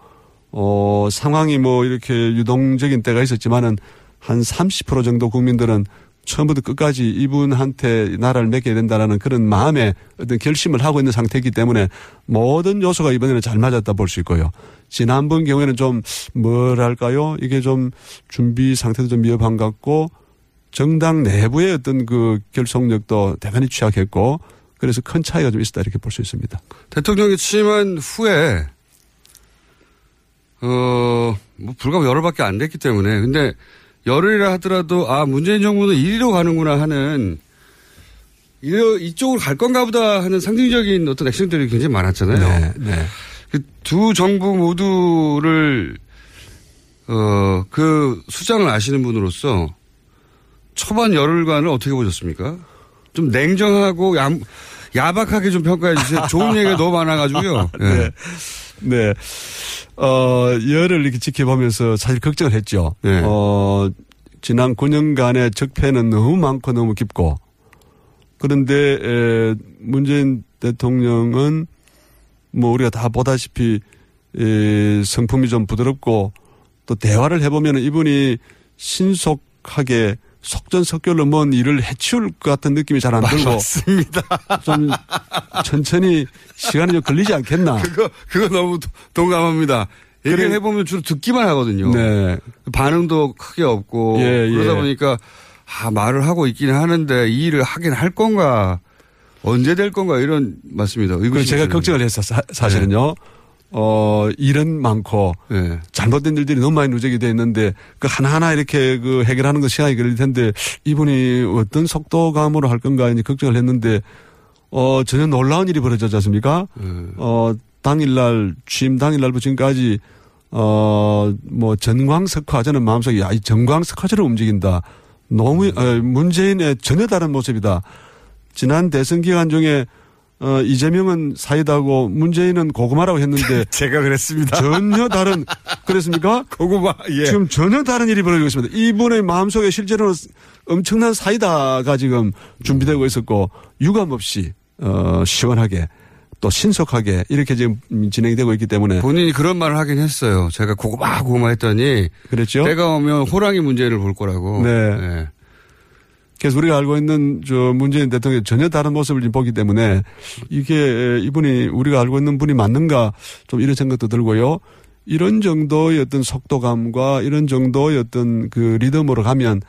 어 상황이 뭐 이렇게 유동적인 때가 있었지만은 한 30% 정도 국민들은 처음부터 끝까지 이분한테 나라를 맡겨야 된다라는 그런 마음의 어떤 결심을 하고 있는 상태이기 때문에 모든 요소가 이번에는 잘 맞았다 볼 수 있고요. 지난번 경우에는 좀 뭐랄까요? 이게 좀 준비 상태도 좀 미흡한 것 같고 정당 내부의 어떤 그 결속력도 대단히 취약했고 그래서 큰 차이가 좀 있었다 이렇게 볼 수 있습니다. 대통령이 취임한 후에 어, 뭐 불과 열흘밖에 안 됐기 때문에 근데 열흘이라 하더라도 아 문재인 정부는 이리로 가는구나 하는 이리로 이쪽으로 갈 건가 보다 하는 상징적인 어떤 액션들이 굉장히 많았잖아요. 네, 네. 그두 정부 모두를 어, 그 수장을 아시는 분으로서 초반 열흘간을 어떻게 보셨습니까? 좀 냉정하고 야, 야박하게 좀 평가해 주세요. 좋은 얘기가 너무 많아가지고요. 예. 네. 네. 어, 열을 이렇게 지켜보면서 사실 걱정을 했죠. 네. 어, 지난 9년간의 적폐는 너무 많고 너무 깊고 그런데 에, 문재인 대통령은 뭐 우리가 다 보다시피 에, 성품이 좀 부드럽고 또 대화를 해보면 이분이 신속하게 속전속결로 뭔 일을 해치울 것 같은 느낌이 잘 안 들고 맞습니다. 좀 천천히 시간이 좀 걸리지 않겠나. 그거 그거 너무 도- 동감합니다. 얘기를 그래- 해보면 주로 듣기만 하거든요. 네. 반응도 크게 없고 예, 그러다 예. 보니까 아 말을 하고 있기는 하는데 이 일을 하긴 할 건가 언제 될 건가 이런 맞습니다. 제가 걱정을 했어 사, 사실은요. 어 일은 많고 네. 잘못된 일들이 너무 많이 누적이 돼 있는데 그 하나하나 이렇게 그 해결하는 거 시간이 걸릴 텐데 이분이 어떤 속도감으로 할 건가 이제 걱정을 했는데 어 전혀 놀라운 일이 벌어졌지 않습니까? 어 당일날 취임 당일날부터 지금까지 어 뭐 전광석화 저는 마음속에 야 이 전광석화처럼 움직인다. 너무 어, 문재인의 전혀 다른 모습이다. 지난 대선 기간 중에 어, 이재명은 사이다고 문재인은 고구마라고 했는데 제가 그랬습니다. 전혀 다른 그랬습니까? 고구마 예. 지금 전혀 다른 일이 벌어지고 있습니다. 이분의 마음속에 실제로는 엄청난 사이다가 지금 준비되고 있었고 유감 없이 어, 시원하게 또 신속하게 이렇게 지금 진행이 되고 있기 때문에 본인이 그런 말을 하긴 했어요. 제가 고구마 고구마 했더니 그랬죠. 때가 오면 호랑이 문재인을 볼 거라고. 네. 그 래서 우리가 알고 있는 저 문재인 대통령의 전혀 다른 모습을 지금 보기 때문에 이게 이분이 우리가 알고 있는 분이 맞는가 좀 이런 생각도 들고요. 이런 정도의 어떤 속도감과 이런 정도의 어떤 그 리듬으로 가면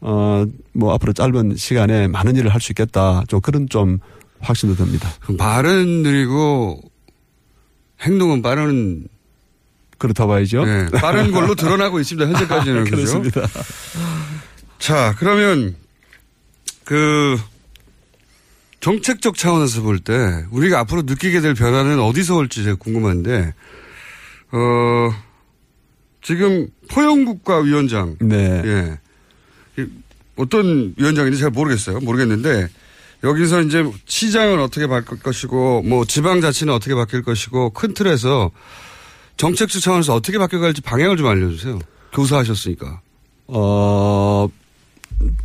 어 뭐 앞으로 짧은 시간에 많은 일을 할 수 있겠다. 좀 그런 좀 확신도 듭니다. 말은 느리고 행동은 빠른 그렇다 봐야죠. 네, 빠른 걸로 드러나고 있습니다. 현재까지는 그죠? 그렇습니다. 자, 그러면 그 정책적 차원에서 볼 때 우리가 앞으로 느끼게 될 변화는 어디서 올지 제가 궁금한데 어 지금 포용국가 위원장 네. 예. 이 어떤 위원장인지 잘 모르겠어요. 모르겠는데 여기서 이제 시장은 어떻게 바뀔 것이고 뭐 지방 자치는 어떻게 바뀔 것이고 큰 틀에서 정책적 차원에서 어떻게 바뀌어갈지 방향을 좀 알려주세요. 교사하셨으니까. 어,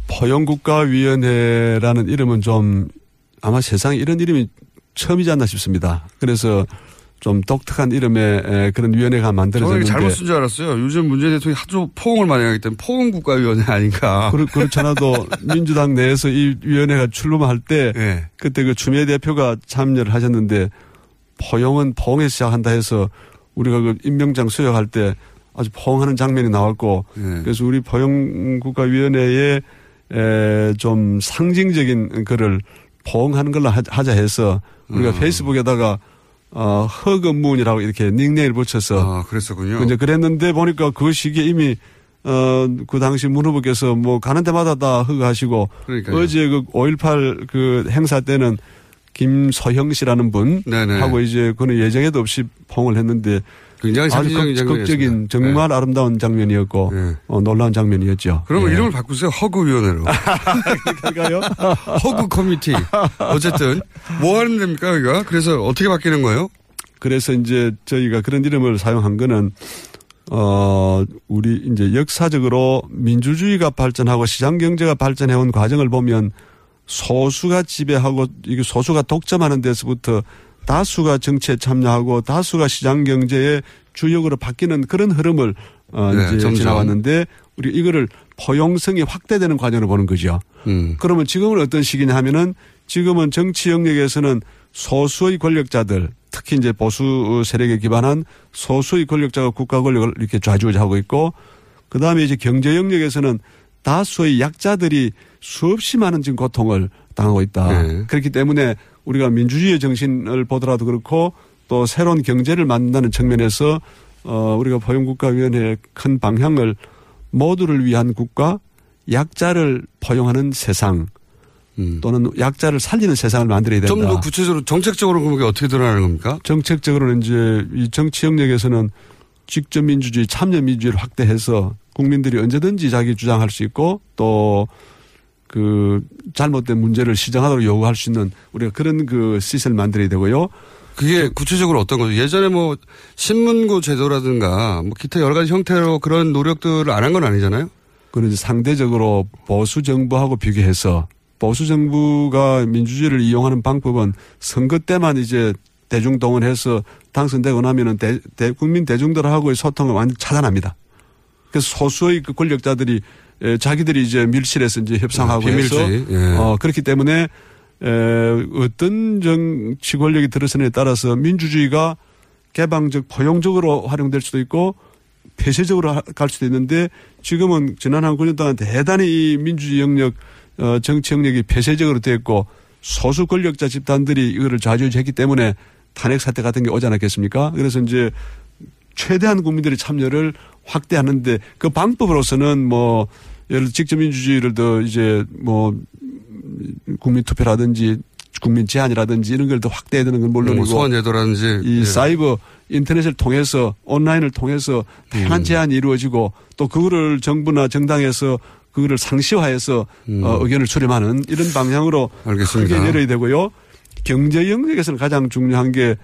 포용국가위원회라는 이름은 좀 아마 세상에 이런 이름이 처음이지 않나 싶습니다. 그래서 좀 독특한 이름의 에, 그런 위원회가 저는 만들어졌는데 잘못 쓴 줄 알았어요. 요즘 문재인 대통령이 하도 포옹을 많이 하기 때문에 포옹 국가위원회 아닌가. 그렇, 그렇잖아도 민주당 내에서 이 위원회가 출범할 때 네. 그때 그 추미애 대표가 참여를 하셨는데 포용은 포옹에 시작한다 해서 우리가 그 임명장 수여할 때 아주 포옹하는 장면이 나왔고 네. 그래서 우리 포용국가위원회에 에, 좀 상징적인 글을 포옹하는 걸로 하- 하자 해서 우리가 음. 페이스북에다가 어, 허건문이라고 이렇게 닉네임을 붙여서 아, 그랬었군요. 이제 그랬는데 보니까 그 시기에 이미 어, 그 당시 문 후보께서 뭐 가는 데마다 다 허가하시고 그러니까요. 어제 그 5.18 그 행사 때는 김서형 씨라는 분 네네. 하고 이제 그는 예정에도 없이 포옹을 했는데 굉장히 아주 극-. 극적인 정말 아름다운 장면이었고 어, 놀라운 장면이었죠. 그러면 예. 이름을 바꾸세요. 허구위원회로. 그럴까요? 허구 커미티. 어쨌든 뭐 하는 됩니까 여기가? 그래서 어떻게 바뀌는 거예요? 그래서 이제 저희가 그런 이름을 사용한 거는 어 우리 이제 역사적으로 민주주의가 발전하고 시장 경제가 발전해온 과정을 보면 소수가 지배하고 이게 소수가 독점하는 데서부터 다수가 정치에 참여하고 다수가 시장 경제의 주역으로 바뀌는 그런 흐름을 어 네, 이제 점점. 지나왔는데 우리 이거를 포용성이 확대되는 과정으로 보는 거죠. 음. 그러면 지금은 어떤 시기냐 하면은 지금은 정치 영역에서는 소수의 권력자들 특히 이제 보수 세력에 기반한 소수의 권력자가 국가 권력을 이렇게 좌지우지하고 있고 그 다음에 이제 경제 영역에서는 다수의 약자들이 수없이 많은 지금 고통을 당하고 있다. 네. 그렇기 때문에 우리가 민주주의의 정신을 보더라도 그렇고 또 새로운 경제를 만든다는 측면에서 어 우리가 포용국가위원회의 큰 방향을 모두를 위한 국가, 약자를 포용하는 세상 또는 약자를 살리는 세상을 만들어야 된다. 음. 좀더 구체적으로 정책적으로 그게 어떻게 드러나는 겁니까? 정책적으로는 이제 이 정치 영역에서는 직접 민주주의, 참여 민주주의를 확대해서 국민들이 언제든지 자기 주장할 수 있고 또 그 잘못된 문제를 시정하도록 요구할 수 있는 우리가 그런 그 시스템을 만들어야 되고요. 그게 구체적으로 어떤 거죠? 예전에 뭐 신문고 제도라든가 뭐 기타 여러 가지 형태로 그런 노력들을 안 한 건 아니잖아요? 이제 상대적으로 보수 정부하고 비교해서 보수 정부가 민주주의를 이용하는 방법은 선거 때만 이제 대중 동원해서 당선되고 나면은 대, 대- 국민 대중들하고의 소통을 완전 차단합니다. 그래서 소수의 그 권력자들이 에, 자기들이 이제 밀실에서 이제 협상하고 네, 해서. 예. 어 그렇기 때문에 에, 어떤 정치 권력이 들어서느냐에 따라서 민주주의가 개방적 포용적으로 활용될 수도 있고 폐쇄적으로 하- 갈 수도 있는데 지금은 지난 한 9년 동안 대단히 이 민주주의 영역 어, 정치 영역이 폐쇄적으로 됐고 소수 권력자 집단들이 이거를 좌지우지했기 때문에 탄핵 사태 같은 게 오지 않았겠습니까? 그래서 이제 최대한 국민들의 참여를 확대하는데 그 방법으로서는 뭐 예를 들어 직접 민주주의를 더 이제 뭐 국민 투표라든지 국민 제한이라든지 이런 걸 더 확대해야 되는 건 물론이고 뭐 소환제도라든지 이 예. 사이버 인터넷을 통해서 온라인을 통해서 다양한 음. 제한이 이루어지고 또 그거를 정부나 정당에서 그거를 상시화해서 어, 의견을 수렴하는 이런 방향으로 음. 알겠습니다. 크게 내려야 되고요. 경제 영역에서는 가장 중요한 게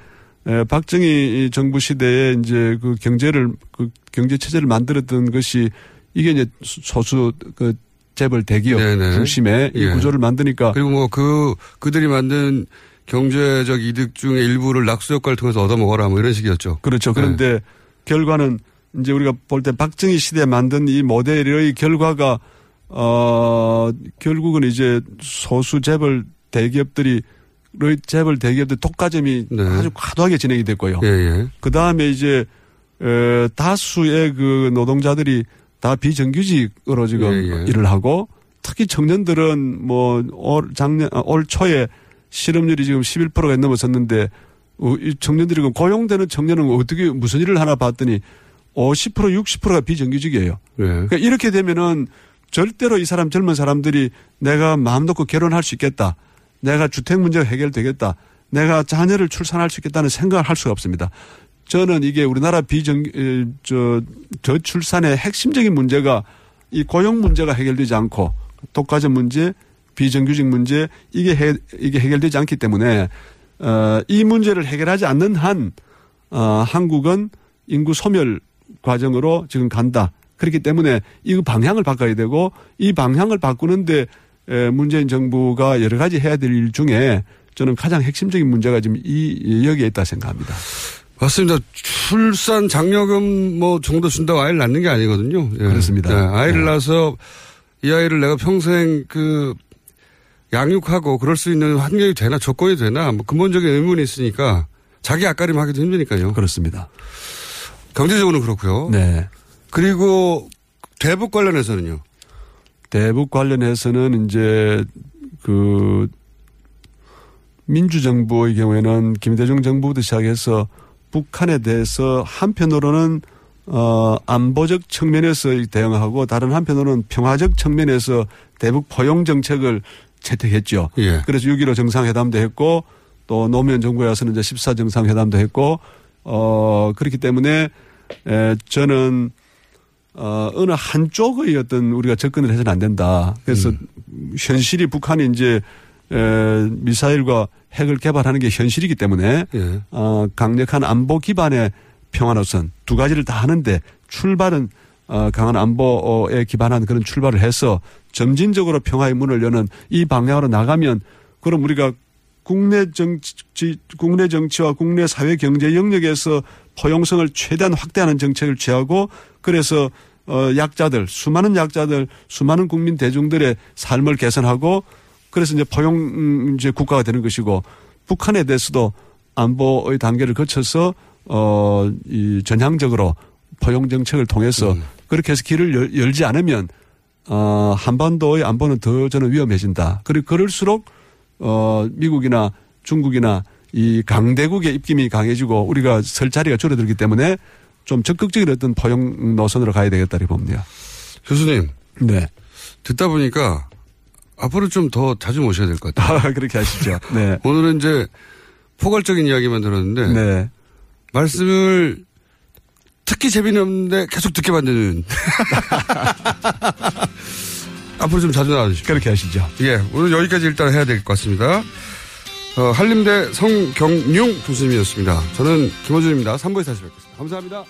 에, 박정희 이 정부 시대에 이제 그 경제를 그 경제 체제를 만들었던 것이 이게 이제 소수 그 재벌 대기업 네네. 중심의 이 예. 구조를 만드니까 그리고 뭐 그 그들이 만든 경제적 이득 중에 일부를 낙수 효과를 통해서 얻어먹어라 뭐 이런 식이었죠. 그렇죠. 그런데 결과는 이제 우리가 볼 때 박정희 시대에 만든 이 모델의 결과가 어 결국은 이제 소수 재벌 대기업들이 의 재벌 대기업들 독과점이 아주 과도하게 진행이 됐고요. 예, 예. 그 다음에 이제 에, 다수의 그 노동자들이 다 비정규직으로 지금 예, 예. 일을 하고 특히 청년들은 뭐 올 작년 아, 올 초에 실업률이 지금 11%가 넘어섰는데 어, 이 청년들이 그 고용되는 청년은 어떻게 무슨 일을 하나 봤더니 50% 60%가 비정규직이에요. 예. 그러니까 이렇게 되면은 절대로 이 사람 젊은 사람들이 내가 마음 놓고 결혼할 수 있겠다. 내가 주택 문제가 해결되겠다. 내가 자녀를 출산할 수 있겠다는 생각을 할 수가 없습니다. 저는 이게 우리나라 비정 에, 저 저출산의 핵심적인 문제가 이 고용 문제가 해결되지 않고 독과점 문제, 비정규직 문제 이게 해, 이게 해결되지 않기 때문에 어, 이 문제를 해결하지 않는 한 어, 한국은 인구 소멸 과정으로 지금 간다. 그렇기 때문에 이 방향을 바꿔야 되고 이 방향을 바꾸는데 에, 문재인 정부가 여러 가지 해야 될 일 중에 저는 가장 핵심적인 문제가 지금 이 여기에 있다 생각합니다. 맞습니다. 출산 장려금 뭐 정도 준다고 아이를 낳는 게 아니거든요. 예. 그렇습니다. 네, 아이를 네. 낳아서 이 아이를 내가 평생 그 양육하고 그럴 수 있는 환경이 되나 조건이 되나 뭐 근본적인 의문이 있으니까 자기 앞가림 하기도 힘드니까요. 그렇습니다. 경제적으로는 그렇고요. 네. 그리고 대북 관련해서는요. 대북 관련해서는 이제 그 민주정부의 경우에는 김대중 정부부터 시작해서 북한에 대해서 한편으로는 어 안보적 측면에서 대응하고 다른 한편으로는 평화적 측면에서 대북 포용 정책을 채택했죠. 예. 그래서 6.15 정상회담도 했고 또 노무현 정부에 와서는 이제 14 정상회담도 했고 어 그렇기 때문에 에 저는 어, 어느 한쪽의 어떤 우리가 접근을 해서는 안 된다. 그래서 현실이 북한이 이제 에, 미사일과 핵을 개발하는 게 현실이기 때문에 예. 어, 강력한 안보 기반의 평화노선 두 가지를 다 하는데 출발은 어, 강한 안보에 기반한 그런 출발을 해서 점진적으로 평화의 문을 여는 이 방향으로 나가면 그럼 우리가 국내 정치, 국내 정치와 국내 사회 경제 영역에서 포용성을 최대한 확대하는 정책을 취하고 그래서 어 약자들 수많은 약자들 수많은 국민 대중들의 삶을 개선하고 그래서 이제 포용 음, 이제 국가가 되는 것이고 북한에 대해서도 안보의 단계를 거쳐서 어 이 전향적으로 포용 정책을 통해서 그렇게 해서 길을 열, 열지 않으면 어 한반도의 안보는 더 저는 위험해진다. 그리고 그럴수록 어 미국이나 중국이나 이 강대국의 입김이 강해지고 우리가 설 자리가 줄어들기 때문에 좀 적극적인 어떤 포용 노선으로 가야 되겠다 이렇게 봅니다. 교수님. 네. 듣다 보니까 앞으로 좀 더 자주 모셔야 될 것 같아요. 아, 그렇게 하시죠. 네. 오늘은 이제 포괄적인 이야기만 들었는데 네. 말씀을 특히 재미는 없는데 계속 듣게 만드는 앞으로 좀 자주 나와주십시오. 그렇게 하시죠. 예, 오늘 여기까지 일단 해야 될 것 같습니다. 어, 한림대 성경융 교수님이었습니다. 저는 김호준입니다. 3부에 다시 뵙겠습니다. 감사합니다.